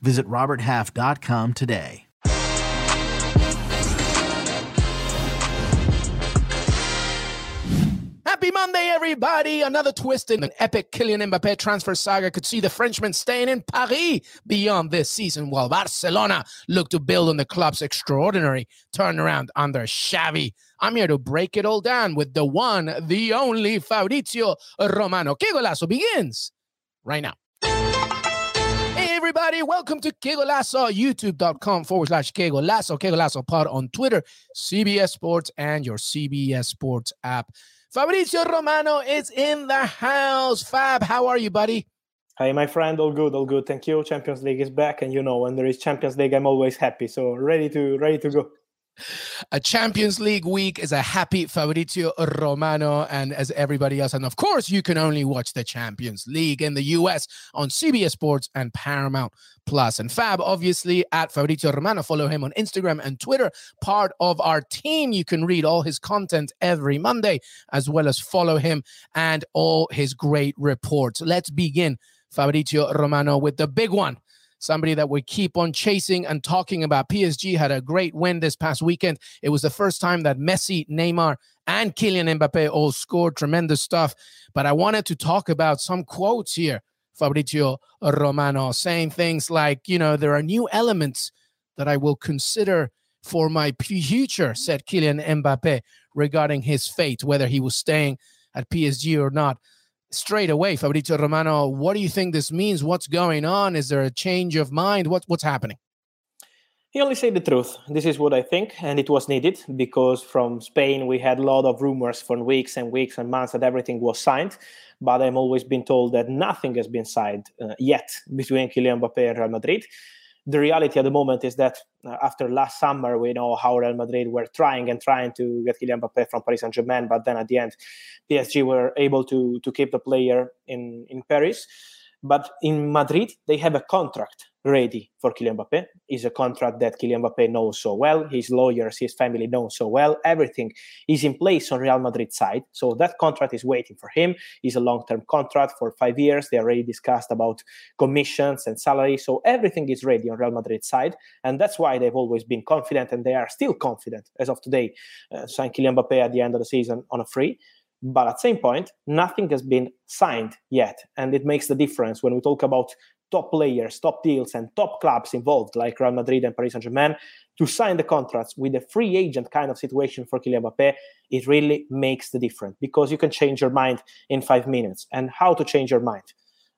Visit RobertHalf.com today. Happy Monday, everybody! Another twist in an epic Kylian Mbappe transfer saga could see the Frenchman staying in Paris beyond this season, while Barcelona look to build on the club's extraordinary turnaround under Xavi. I'm here to break it all down with the one, the only Fabrizio Romano. Que Golazo begins right now. Everybody, welcome to Que Golazo, youtube.com forward slash Que Golazo, Que Golazo pod on Twitter, CBS Sports, and your CBS Sports app. Fabrizio Romano is in the house. Fab, how are you, buddy? Hi, my friend. All good, all good. Thank you. Champions League is back, and you know when there is Champions League, I'm always happy. So ready to ready to go. A Champions League week is a happy Fabrizio Romano and as everybody else. And of course, you can only watch the Champions League in the US on CBS Sports and Paramount Plus. And Fab, obviously, at Fabrizio Romano. Follow him on Instagram and Twitter. Part of our team. You can read all his content every Monday, as well as follow him and all his great reports. Let's begin, Fabrizio Romano, with the big one somebody that we keep on chasing and talking about. PSG had a great win this past weekend. It was the first time that Messi, Neymar, and Kylian Mbappe all scored tremendous stuff. But I wanted to talk about some quotes here, Fabrizio Romano, saying things like, you know, there are new elements that I will consider for my future, said Kylian Mbappe regarding his fate, whether he was staying at PSG or not straight away, Fabrizio Romano, what do you think this means? What's going on? Is there a change of mind? What, what's happening? He only said the truth. This is what I think, and it was needed because from Spain we had a lot of rumors for weeks and weeks and months that everything was signed. But I'm always been told that nothing has been signed uh, yet between Kylian Mbappe and Real Madrid the reality at the moment is that uh, after last summer, we know how Real Madrid were trying and trying to get Kylian Mbappe from Paris Saint Germain, but then at the end, PSG were able to to keep the player in in Paris. But in Madrid, they have a contract ready for Kylian Mbappe. It's a contract that Kylian Mbappe knows so well. His lawyers, his family know so well. Everything is in place on Real Madrid side. So that contract is waiting for him. It's a long-term contract for five years. They already discussed about commissions and salary. So everything is ready on Real Madrid side. And that's why they've always been confident and they are still confident as of today. Uh, sign Kylian Mbappe at the end of the season on a free. But at the same point, nothing has been signed yet. And it makes the difference when we talk about top players, top deals, and top clubs involved, like Real Madrid and Paris Saint Germain, to sign the contracts with a free agent kind of situation for Kylian Mbappe, it really makes the difference because you can change your mind in five minutes. And how to change your mind?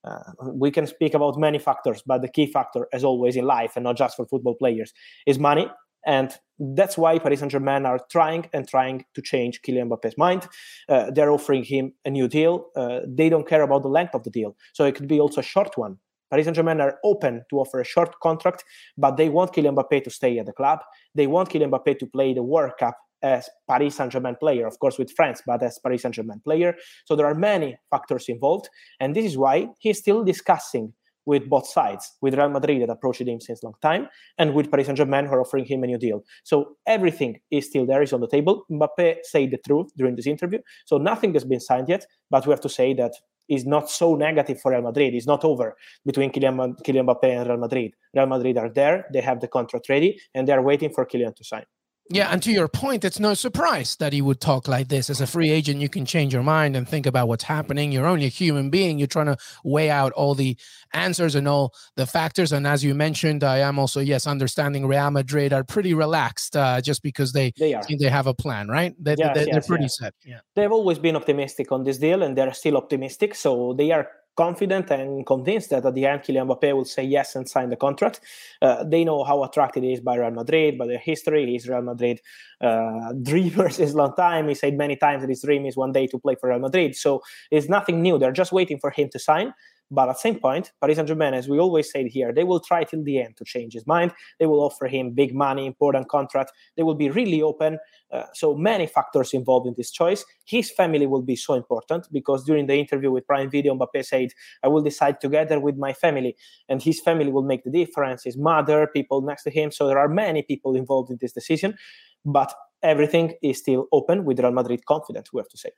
Uh, we can speak about many factors, but the key factor, as always in life, and not just for football players, is money. And that's why Paris Saint Germain are trying and trying to change Kylian Mbappe's mind. Uh, they're offering him a new deal. Uh, they don't care about the length of the deal. So it could be also a short one. Paris Saint Germain are open to offer a short contract, but they want Kylian Mbappe to stay at the club. They want Kylian Mbappe to play the World Cup as Paris Saint Germain player, of course, with France, but as Paris Saint Germain player. So there are many factors involved. And this is why he's still discussing with both sides, with Real Madrid that approached him since long time, and with Paris Saint Germain who are offering him a new deal. So everything is still there, is on the table. Mbappe said the truth during this interview. So nothing has been signed yet, but we have to say that is not so negative for Real Madrid. It's not over between Kylian, Kylian Mbappe and Real Madrid. Real Madrid are there, they have the contract ready, and they are waiting for Kylian to sign. Yeah, and to your point, it's no surprise that he would talk like this. As a free agent, you can change your mind and think about what's happening. You're only a human being. You're trying to weigh out all the answers and all the factors. And as you mentioned, I am also, yes, understanding Real Madrid are pretty relaxed uh, just because they they, are. they have a plan, right? They, yes, they, are yes, pretty yes. set. Yeah. They've always been optimistic on this deal and they're still optimistic. So they are confident and convinced that at the end Kylian Mbappe will say yes and sign the contract. Uh, they know how attracted he is by Real Madrid, by their history. He's Real Madrid uh, dreamer since long time. He said many times that his dream is one day to play for Real Madrid. So it's nothing new. They're just waiting for him to sign. But at the same point, Paris Saint Germain, as we always say here, they will try till the end to change his mind. They will offer him big money, important contract. They will be really open. Uh, so many factors involved in this choice. His family will be so important because during the interview with Prime Video, Mbappe said, I will decide together with my family, and his family will make the difference. His mother, people next to him. So there are many people involved in this decision, but everything is still open with Real Madrid confident, we have to say.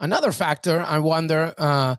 Another factor, I wonder, uh,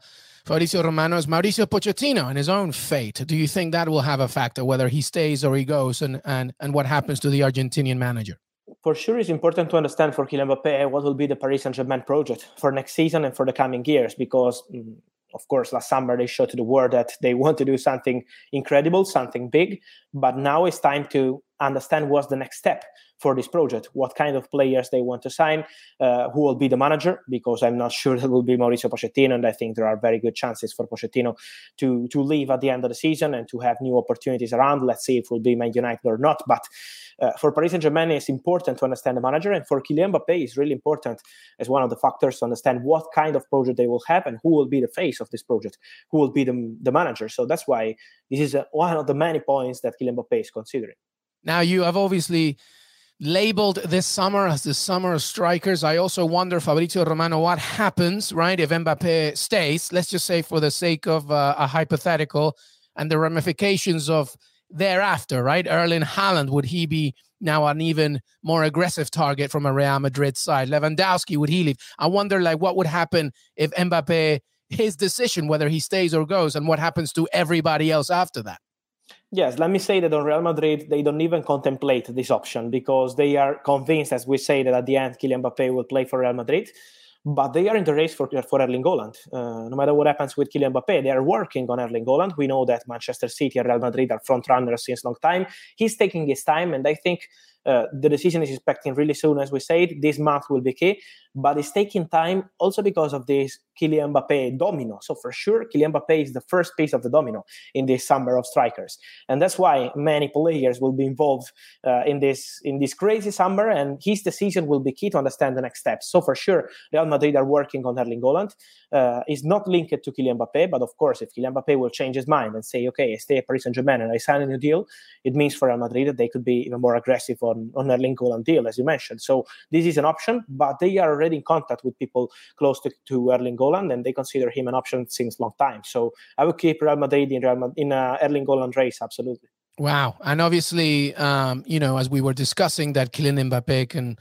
Fabrizio Romano is Mauricio Pochettino and his own fate. Do you think that will have a factor, whether he stays or he goes, and and and what happens to the Argentinian manager? For sure, it's important to understand for Kylian Mbappe what will be the Paris Saint Germain project for next season and for the coming years, because mm, of course, last summer they showed to the world that they want to do something incredible, something big. But now it's time to understand what's the next step for this project, what kind of players they want to sign, uh, who will be the manager, because I'm not sure that will be Mauricio Pochettino, and I think there are very good chances for Pochettino to to leave at the end of the season and to have new opportunities around. Let's see if it will be Man United or not. But uh, for Paris Saint Germain, it's important to understand the manager, and for Kylian Mbappe, it's really important as one of the factors to understand what kind of project they will have and who will be the face of this project, who will be the, the manager. So that's why this is uh, one of the many points that Kylian Mbappe is considering. Now, you have obviously labeled this summer as the summer of strikers. I also wonder, Fabrizio Romano, what happens, right, if Mbappe stays, let's just say for the sake of uh, a hypothetical, and the ramifications of thereafter, right? Erling Haaland, would he be now an even more aggressive target from a Real Madrid side? Lewandowski, would he leave? I wonder, like, what would happen if Mbappe, his decision, whether he stays or goes, and what happens to everybody else after that? Yes, let me say that on Real Madrid, they don't even contemplate this option because they are convinced, as we say, that at the end, Kylian Mbappe will play for Real Madrid. But they are in the race for, for Erling Haaland. Uh, no matter what happens with Kylian Mbappe, they are working on Erling Haaland. We know that Manchester City and Real Madrid are front runners since long time. He's taking his time, and I think uh, the decision is expecting really soon, as we said. This month will be key, but it's taking time also because of this Kylian Mbappe domino. So for sure, Kylian Mbappe is the first piece of the domino in this summer of strikers, and that's why many players will be involved uh, in this in this crazy summer. And his decision will be key to understand the next steps. So for sure, Real Madrid are working on Erling Haaland. Uh, is not linked to Kylian Mbappe, but of course, if Kylian Mbappe will change his mind and say, "Okay, I stay at Paris Saint Germain and I sign a new deal," it means for Real Madrid that they could be even more aggressive on on Erling Haaland deal, as you mentioned. So this is an option, but they are already in contact with people close to, to Erling Haaland, and they consider him an option since long time. So I would keep Real Madrid in Real Madrid, in a Erling Haaland race, absolutely. Wow, and obviously, um, you know, as we were discussing, that Kylian Mbappe can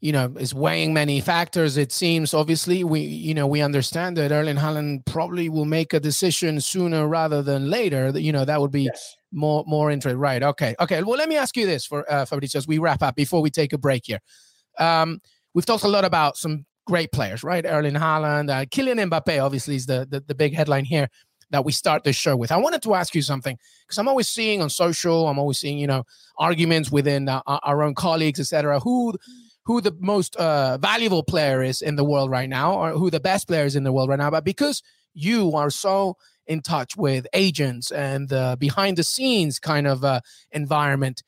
you know is weighing many factors it seems obviously we you know we understand that Erling Haaland probably will make a decision sooner rather than later you know that would be yes. more more interest right okay okay well let me ask you this for uh, Fabrizio as we wrap up before we take a break here um we've talked a lot about some great players, right? Erling Haaland, uh, Kylian Mbappe, obviously, is the, the, the big headline here that we start this show with. I wanted to ask you something because I'm always seeing on social, I'm always seeing, you know, arguments within uh, our own colleagues, etc. Who who the most uh, valuable player is in the world right now, or who the best player is in the world right now. But because you are so in touch with agents and the behind the scenes kind of uh, environment,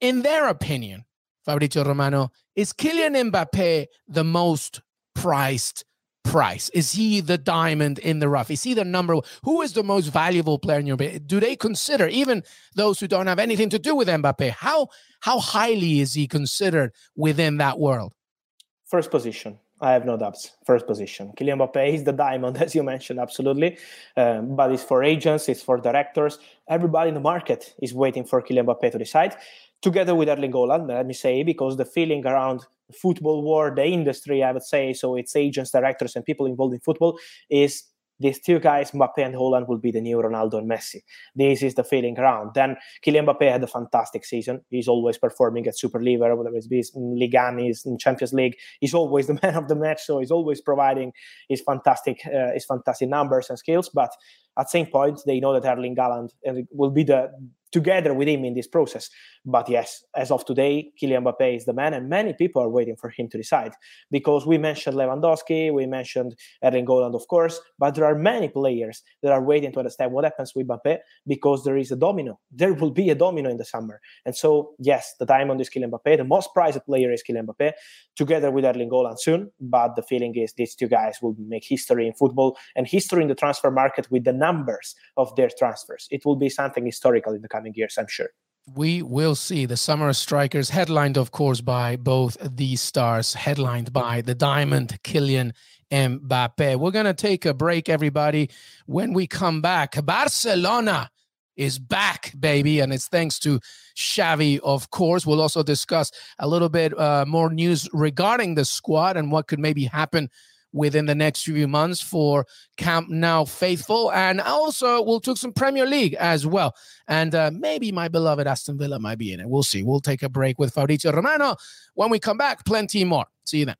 in their opinion, Fabrizio Romano, is Kylian Mbappe the most priced price? Is he the diamond in the rough? Is he the number? Who is the most valuable player in your? Do they consider even those who don't have anything to do with Mbappe? How how highly is he considered within that world? First position. I have no doubts. First position. Kylian Mbappe is the diamond, as you mentioned, absolutely. Um, but it's for agents, it's for directors. Everybody in the market is waiting for Kylian Mbappe to decide together with Erling Haaland, let me say, because the feeling around football world, the industry, I would say, so it's agents, directors, and people involved in football, is these two guys, Mbappe and Haaland, will be the new Ronaldo and Messi. This is the feeling around. Then Kylian Mbappe had a fantastic season. He's always performing at Super League, whether it's in Ligue 1, he's in Champions League. He's always the man of the match, so he's always providing his fantastic, uh, his fantastic numbers and skills. But at same point, they know that Erling Haaland will be the together with him in this process. But yes, as of today, Kylian Mbappe is the man, and many people are waiting for him to decide because we mentioned Lewandowski, we mentioned Erling Haaland, of course, but there are many players that are waiting to understand what happens with Mbappe because there is a domino. There will be a domino in the summer, and so yes, the diamond is Kylian Mbappe. The most prized player is Kylian Mbappe, together with Erling Haaland soon. But the feeling is these two guys will make history in football and history in the transfer market with the numbers of their transfers. It will be something historical in the coming years, I'm sure. We will see the Summer Strikers, headlined, of course, by both these stars, headlined by the Diamond Kylian Mbappe. We're going to take a break, everybody. When we come back, Barcelona is back, baby. And it's thanks to Xavi, of course. We'll also discuss a little bit uh, more news regarding the squad and what could maybe happen within the next few months for Camp Nou faithful. And also, we'll talk some Premier League as well. And uh, maybe my beloved Aston Villa might be in it. We'll see. We'll take a break with Fabrizio Romano. When we come back, plenty more. See you then.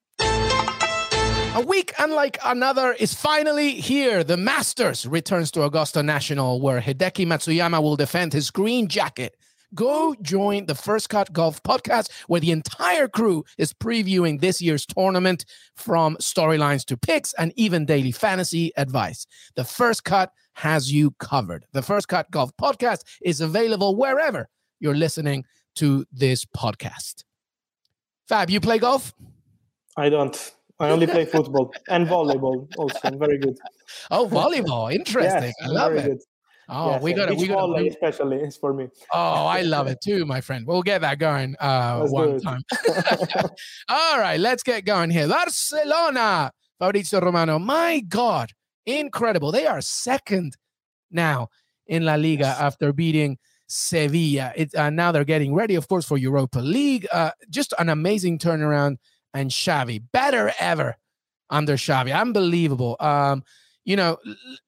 A week unlike another is finally here. The Masters returns to Augusta National, where Hideki Matsuyama will defend his green jacket go join the First Cut Golf podcast, where the entire crew is previewing this year's tournament from storylines to picks and even daily fantasy advice. The First Cut has you covered. The First Cut Golf podcast is available wherever you're listening to this podcast. Fab, you play golf? I don't. I only play football and volleyball also. I'm very good. Oh, volleyball. Interesting. Yes, I love it. Good. Oh, yes, we got it. We got it. Especially, it's for me. Oh, I love it too, my friend. We'll get that going uh, one time. All right, let's get going here. Barcelona, Fabrizio Romano. My God, incredible. They are second now in La Liga yes. after beating Sevilla. It, uh, now they're getting ready, of course, for Europa League. Uh, just an amazing turnaround. And Xavi, better ever under Xavi. Unbelievable. Um, you know,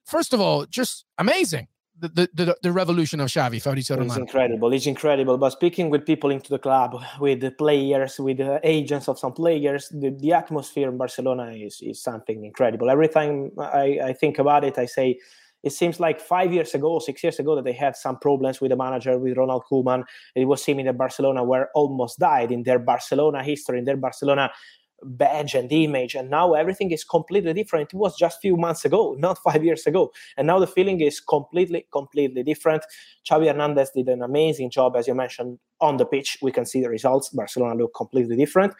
first of all, just amazing the, the, the revolution of Xavi, Fabrizio Romano. It's incredible. It's incredible. But speaking with people into the club, with the players, with the agents of some players, the, the atmosphere in Barcelona is, is something incredible. Every time I, I think about it, I say, it seems like five years ago, six years ago, that they had some problems with the manager, with Ronald Koeman. It was seeming that Barcelona were almost died in their Barcelona history, in their Barcelona badge and image and now everything is completely different. It was just few months ago not five years ago. And now the feeling is completely completely different. Xavi hernandez did an amazing job as you mentioned on the pitch we can see the results barcelona look completely different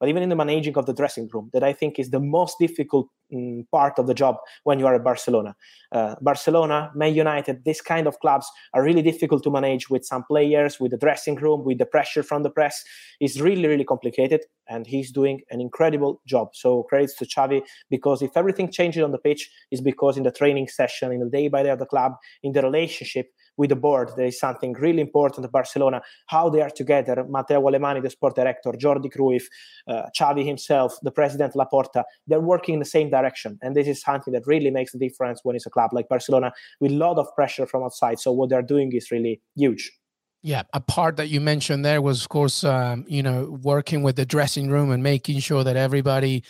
but even in the managing of the dressing room, that I think is the most difficult um, part of the job when you are at Barcelona. Uh, Barcelona, Man United, this kind of clubs are really difficult to manage with some players, with the dressing room, with the pressure from the press. It's really, really complicated, and he's doing an incredible job. So credits to Xavi because if everything changes on the pitch, is because in the training session, in the day by day of the club, in the relationship with the board, there is something really important Barcelona, how they are together. Mateu Alemany, the sport director, Jordi Cruyff, uh, Xavi himself, the president Laporta, they're working in the same direction. And this is something that really makes a difference when it's a club like Barcelona with a lot of pressure from outside. So what they're doing is really huge. Yeah, a part that you mentioned there was, of course, um, you know, working with the dressing room and making sure that everybody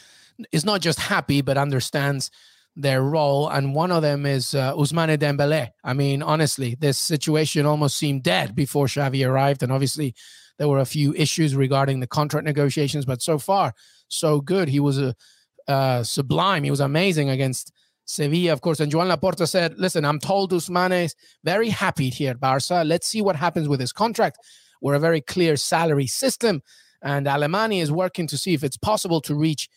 is not just happy but understands their role. And one of them is uh, Ousmane Dembele. I mean, honestly, this situation almost seemed dead before Xavi arrived, and obviously there were a few issues regarding the contract negotiations, but so far, so good. He was a uh, sublime. He was amazing against Sevilla, of course. And Joan Laporta said, "Listen, I'm told Ousmane is very happy here at Barca. Let's see what happens with his contract. We're a very clear salary system, and Alemany is working to see if it's possible to reach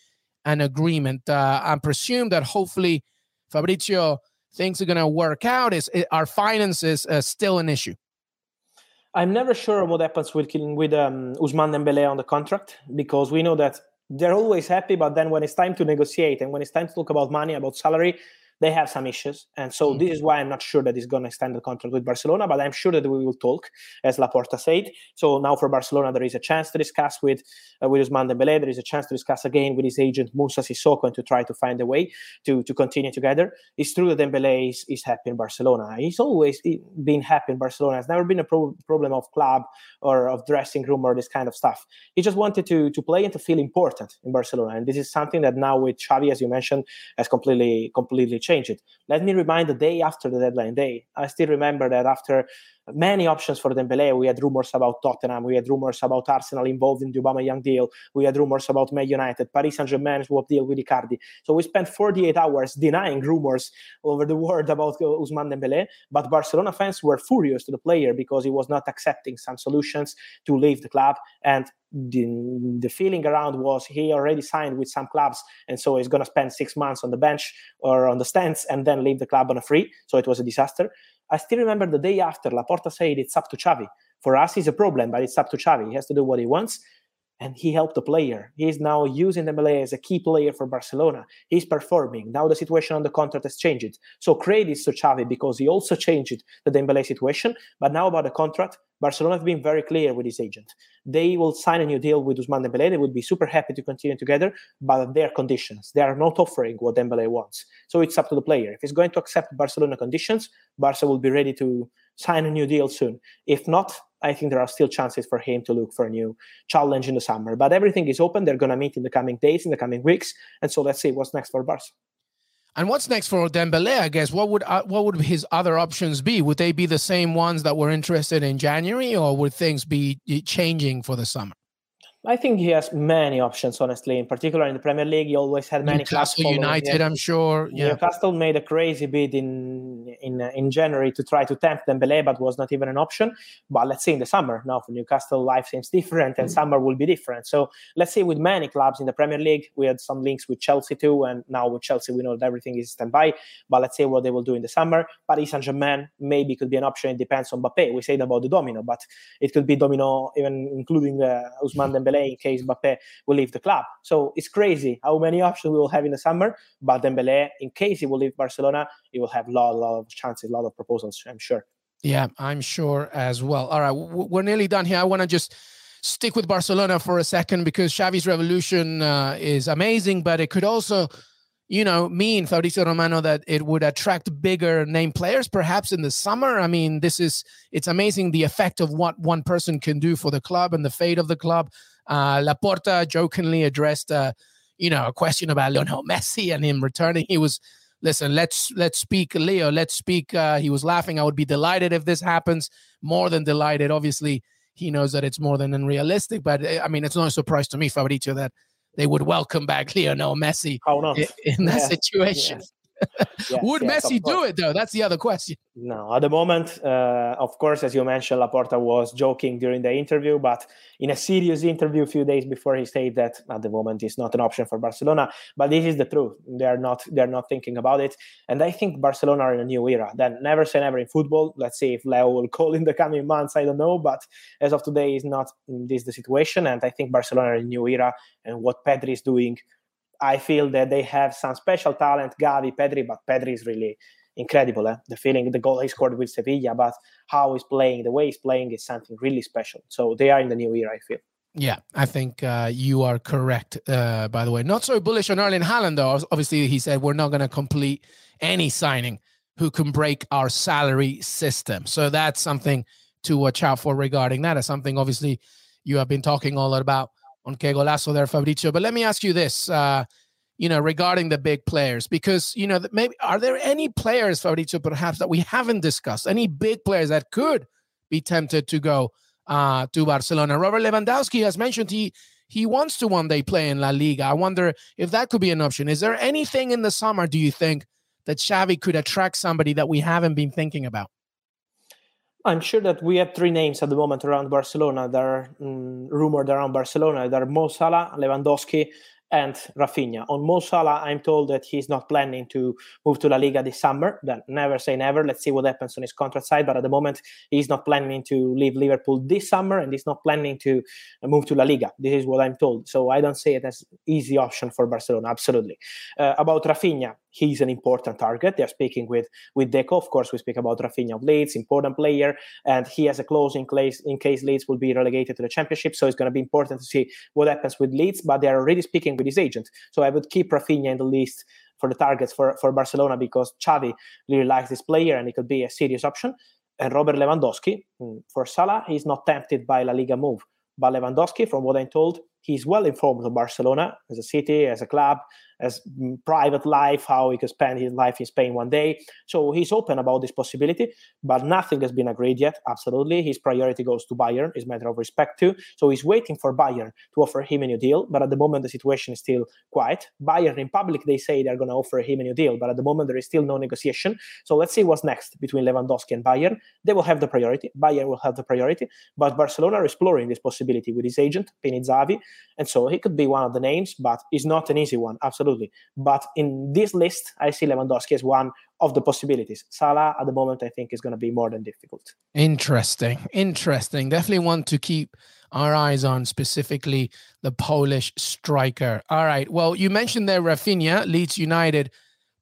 an agreement. Uh, I presume that hopefully Fabrizio things are going to work out. Is our finances uh, still an issue? I'm never sure what happens with with um, Ousmane Dembele on the contract because we know that they're always happy, but then when it's time to negotiate and when it's time to talk about money, about salary, they have some issues. And so mm. this is why I'm not sure that he's going to extend the contract with Barcelona, but I'm sure that we will talk, as Laporta said. So now for Barcelona, there is a chance to discuss with uh, with Ousmane Dembele. There is a chance to discuss again with his agent Moussa Sissoko and to try to find a way to, to continue together. It's true that Dembele is, is happy in Barcelona. He's always been happy in Barcelona. It's never been a pro- problem of club or of dressing room or this kind of stuff. He just wanted to, to play and to feel important in Barcelona. And this is something that now with Xavi, as you mentioned, has completely completely change it. Let me remind the day after the deadline day. I still remember that after many options for Dembele. We had rumors about Tottenham. We had rumors about Arsenal involved in the Aubameyang deal. We had rumors about Man United, Paris Saint-Germain swap deal with Icardi. So we spent 48 hours denying rumors over the world about Ousmane Dembele. But Barcelona fans were furious to the player because he was not accepting some solutions to leave the club. And the, the feeling around was he already signed with some clubs and so he's going to spend six months on the bench or on the stands and then leave the club on a free so it was a disaster I still remember the day after Laporta said it's up to Xavi. For us, it's a problem, but it's up to Xavi. He has to do what he wants. And he helped the player. He's now using Dembele as a key player for Barcelona. He's performing. Now the situation on the contract has changed. So credit to Xavi because he also changed the Dembele situation. But now about the contract, Barcelona have been very clear with his agent. They will sign a new deal with Ousmane Dembele. They would be super happy to continue together, but their conditions. They are not offering what Dembele wants. So it's up to the player. If he's going to accept Barcelona conditions, Barca will be ready to sign a new deal soon. If not, I think there are still chances for him to look for a new challenge in the summer. But everything is open. They're going to meet in the coming days, in the coming weeks. And so let's see what's next for Barca. And what's next for Dembele? I guess what would uh, what would his other options be? Would they be the same ones that were interested in January, or would things be changing for the summer? I think he has many options, honestly. In particular, in the Premier League, he always had many. Newcastle United, I'm sure. Yeah. Newcastle made a crazy bid in in in January to try to tempt Dembele, but was not even an option. But let's see in the summer. Now for Newcastle, life seems different, and summer will be different. So let's see with many clubs in the Premier League. We had some links with Chelsea too, and now with Chelsea, we know that everything is standby. But let's see what they will do in the summer. Paris Saint Germain maybe could be an option. It depends on Mbappe. We said about the domino, but it could be domino even including uh, Ousmane Dembele Dembele in case Mbappe will leave the club. So it's crazy how many options we will have in the summer. But Dembele, in case he will leave Barcelona, he will have a lot, lot of chances, a lot of proposals, I'm sure. Yeah, I'm sure as well. All right, we're nearly done here. I want to just stick with Barcelona for a second because Xavi's revolution uh, is amazing, but it could also you know, mean Fabrizio Romano that it would attract bigger name players perhaps in the summer? I mean, this is it's amazing the effect of what one person can do for the club and the fate of the club. Uh, Laporta jokingly addressed, uh, you know, a question about Lionel Messi and him returning. He was, listen, let's let's speak, Leo. Let's speak. Uh, he was laughing. I would be delighted if this happens. More than delighted. Obviously, he knows that it's more than unrealistic. But I mean, it's not a surprise to me, Fabrizio, that they would welcome back Lionel Messi in, in, that yeah. situation. Yes. Would yes, Messi do it though? That's the other question. No, at the moment, uh, of course, as you mentioned, Laporta was joking during the interview, but in a serious interview a few days before, he said that at the moment it's not an option for Barcelona. But this is the truth; they are not they are not thinking about it, and I think Barcelona are in a new era. Then never say never in football. Let's see if Leo will call in the coming months. I don't know, but as of today, is not this the situation, and I think Barcelona are in a new era, and what Pedri is doing I feel that they have some special talent, Gavi, Pedri, but Pedri is really incredible. Eh? The feeling, the goal he scored with Sevilla, but how he's playing, the way he's playing is something really special. So they are in the new year, I feel. Yeah, I think uh, you are correct. Uh, by the way, not so bullish on Erling Haaland, though. Obviously, he said we're not going to complete any signing who can break our salary system. So that's something to watch out for regarding that. Is something obviously you have been talking all about on Que Golazo there, Fabrizio. But let me ask you this, uh, you know, regarding the big players, because, you know, maybe are there any players, Fabrizio, perhaps that we haven't discussed, any big players that could be tempted to go uh, to Barcelona? Robert Lewandowski has mentioned he he wants to one day play in La Liga. I wonder if that could be an option. Is there anything in the summer, do you think, that Xavi could attract somebody that we haven't been thinking about? I'm sure that we have three names at the moment around Barcelona that are um, rumored around Barcelona. That are Mo Salah, Lewandowski, and Raphinha. On Mo Salah, I'm told that he's not planning to move to La Liga this summer. Then never say never. Let's see what happens on his contract side. But at the moment, he's not planning to leave Liverpool this summer, and he's not planning to move to La Liga. This is what I'm told. So I don't see it as easy option for Barcelona. Absolutely. Uh, about Raphinha, he's an important target. They're speaking with with Deco. Of course, we speak about Raphinha of Leeds, important player, and he has a clause in case in case Leeds will be relegated to the Championship. So it's going to be important to see what happens with Leeds. But they're already speaking with his agent. So I would keep Raphinha in the list for the targets for, for Barcelona because Xavi really likes this player and it could be a serious option. And Robert Lewandowski, mm, for Salah, he's not tempted by La Liga move. But Lewandowski, from what I'm told, he's well informed of Barcelona as a city, as a club, as mm, private life, how he could spend his life in Spain one day. So he's open about this possibility, but nothing has been agreed yet. Absolutely, his priority goes to Bayern. It's a matter of respect too. So he's waiting for Bayern to offer him a new deal, but at the moment the situation is still quiet. Bayern in public they say they're going to offer him a new deal, but at the moment there is still no negotiation. So let's see what's next between Lewandowski and Bayern. They will have the priority. Bayern will have the priority, but Barcelona are exploring this possibility with his agent Zahavi, and so he could be one of the names, but it's not an easy one. Absolutely, but in this list, I see Lewandowski as one of the possibilities. Salah at the moment, I think, is going to be more than difficult. Interesting, interesting. Definitely want to keep our eyes on specifically the Polish striker. All right. Well, you mentioned there Raphinha, Leeds United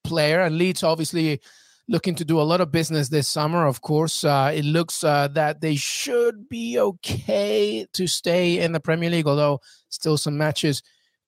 player, and Leeds obviously looking to do a lot of business this summer. Of course, uh, it looks uh, that they should be okay to stay in the Premier League, although still some matches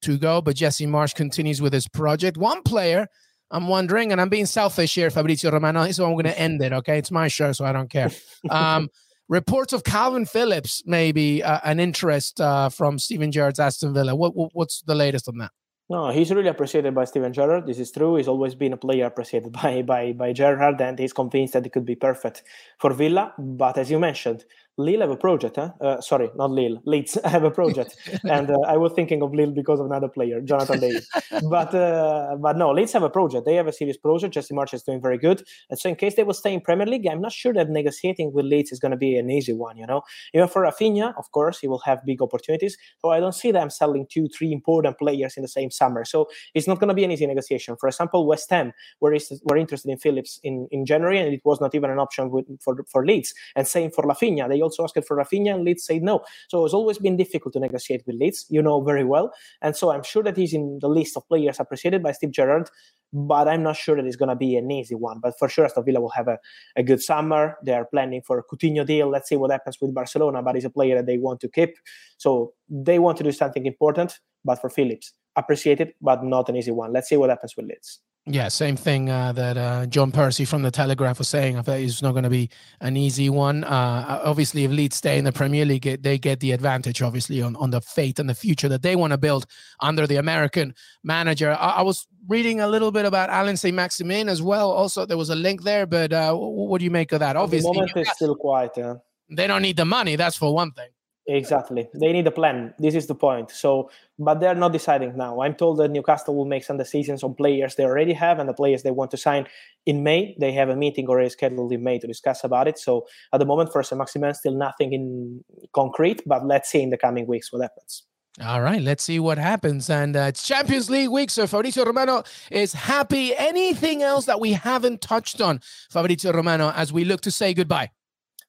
to go. But Jesse Marsch continues with his project. One player I'm wondering, and I'm being selfish here, Fabrizio Romano, so I'm going to end it. Okay, it's my show, so I don't care. Um, reports of Kalvin Phillips, maybe uh, an interest uh, from Steven Gerrard's Aston Villa. What, what, what's the latest on that? No, he's really appreciated by Steven Gerrard. This is true. He's always been a player appreciated by by by Gerrard, and he's convinced that he could be perfect for Villa. But as you mentioned, Lille have a project, huh? Uh, sorry, not Lille. Leeds have a project, and uh, I was thinking of Lille because of another player, Jonathan David. but uh, but no, Leeds have a project. They have a serious project. Jesse Marsch is doing very good, and so in case they will stay in Premier League, I'm not sure that negotiating with Leeds is going to be an easy one. You know, even for Raphinha, of course, he will have big opportunities. So I don't see them selling two, three important players in the same summer. So it's not going to be an easy negotiation. For example, West Ham were were interested in Phillips in, in January, and it was not even an option with, for for Leeds. And same for Raphinha. They also asked for Raphinha, and Leeds said no. So it's always been difficult to negotiate with Leeds, you know very well. And so I'm sure that he's in the list of players appreciated by Steve Gerrard, but I'm not sure that it's going to be an easy one. But for sure, Aston Villa will have a, a good summer. They are planning for a Coutinho deal. Let's see what happens with Barcelona, but he's a player that they want to keep. So they want to do something important, but for Phillips, appreciated, but not an easy one. Let's see what happens with Leeds. Yeah, same thing uh, that uh, John Percy from the Telegraph was saying. I thought it's not going to be an easy one. Uh, obviously, if Leeds stay in the Premier League, they get the advantage, obviously, on, on the fate and the future that they want to build under the American manager. I, I was reading a little bit about Allan Saint-Maximin as well. Also, there was a link there, but uh, what do you make of that? Obviously, the moment is still quiet. Yeah. They don't need the money. That's for one thing. Exactly. They need a plan. This is the point. So, but they're not deciding now. I'm told that Newcastle will make some decisions on players they already have and the players they want to sign in May. They have a meeting already scheduled in May to discuss about it. So, at the moment, for Saint-Maximin, still nothing in concrete, but let's see in the coming weeks what happens. All right, let's see what happens. And uh, it's Champions League week, so Fabrizio Romano is happy. Anything else that we haven't touched on, Fabrizio Romano, as we look to say goodbye?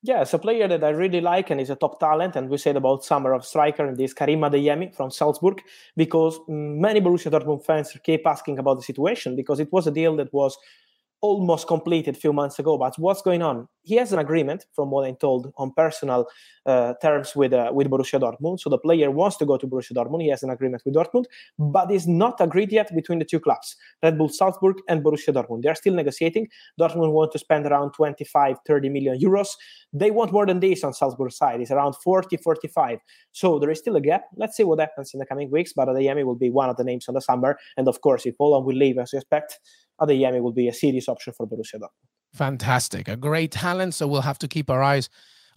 Yeah, it's a player that I really like and is a top talent. And we said about summer of striker and this Karim Adeyemi from Salzburg, because mm, many Borussia Dortmund fans keep asking about the situation because it was a deal that was almost completed a few months ago. But what's going on? He has an agreement, from what I'm told, on personal uh, terms with uh, with Borussia Dortmund. So the player wants to go to Borussia Dortmund. He has an agreement with Dortmund, but it's not agreed yet between the two clubs, Red Bull Salzburg and Borussia Dortmund. They're still negotiating. Dortmund want to spend around 25, 30 million euros. They want more than this on Salzburg side. It's around 40, 45. So there is still a gap. Let's see what happens in the coming weeks. But Adeyemi will be one of the names on the summer. And of course, if Haaland will leave as you expect, Adeyemi will be a serious option for Borussia Dortmund. Fantastic. A great talent. So we'll have to keep our eyes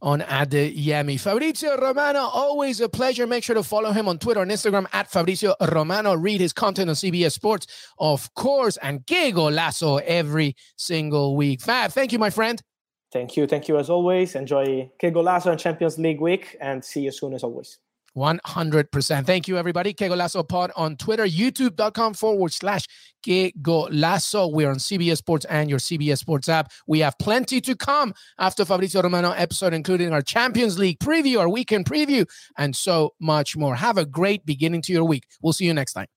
on Adeyemi. Fabrizio Romano, always a pleasure. Make sure to follow him on Twitter and Instagram at Fabrizio Romano. Read his content on CBS Sports, of course, and Que Golazo every single week. Fab, thank you, my friend. Thank you. Thank you as always. Enjoy Que Golazo and Champions League week and see you soon as always. 100%. Thank you, everybody. Que Golazo Pod on Twitter, youtube.com forward slash Que Golazo. We're on CBS Sports and your CBS Sports app. We have plenty to come after Fabrizio Romano episode, including our Champions League preview, our weekend preview, and so much more. Have a great beginning to your week. We'll see you next time.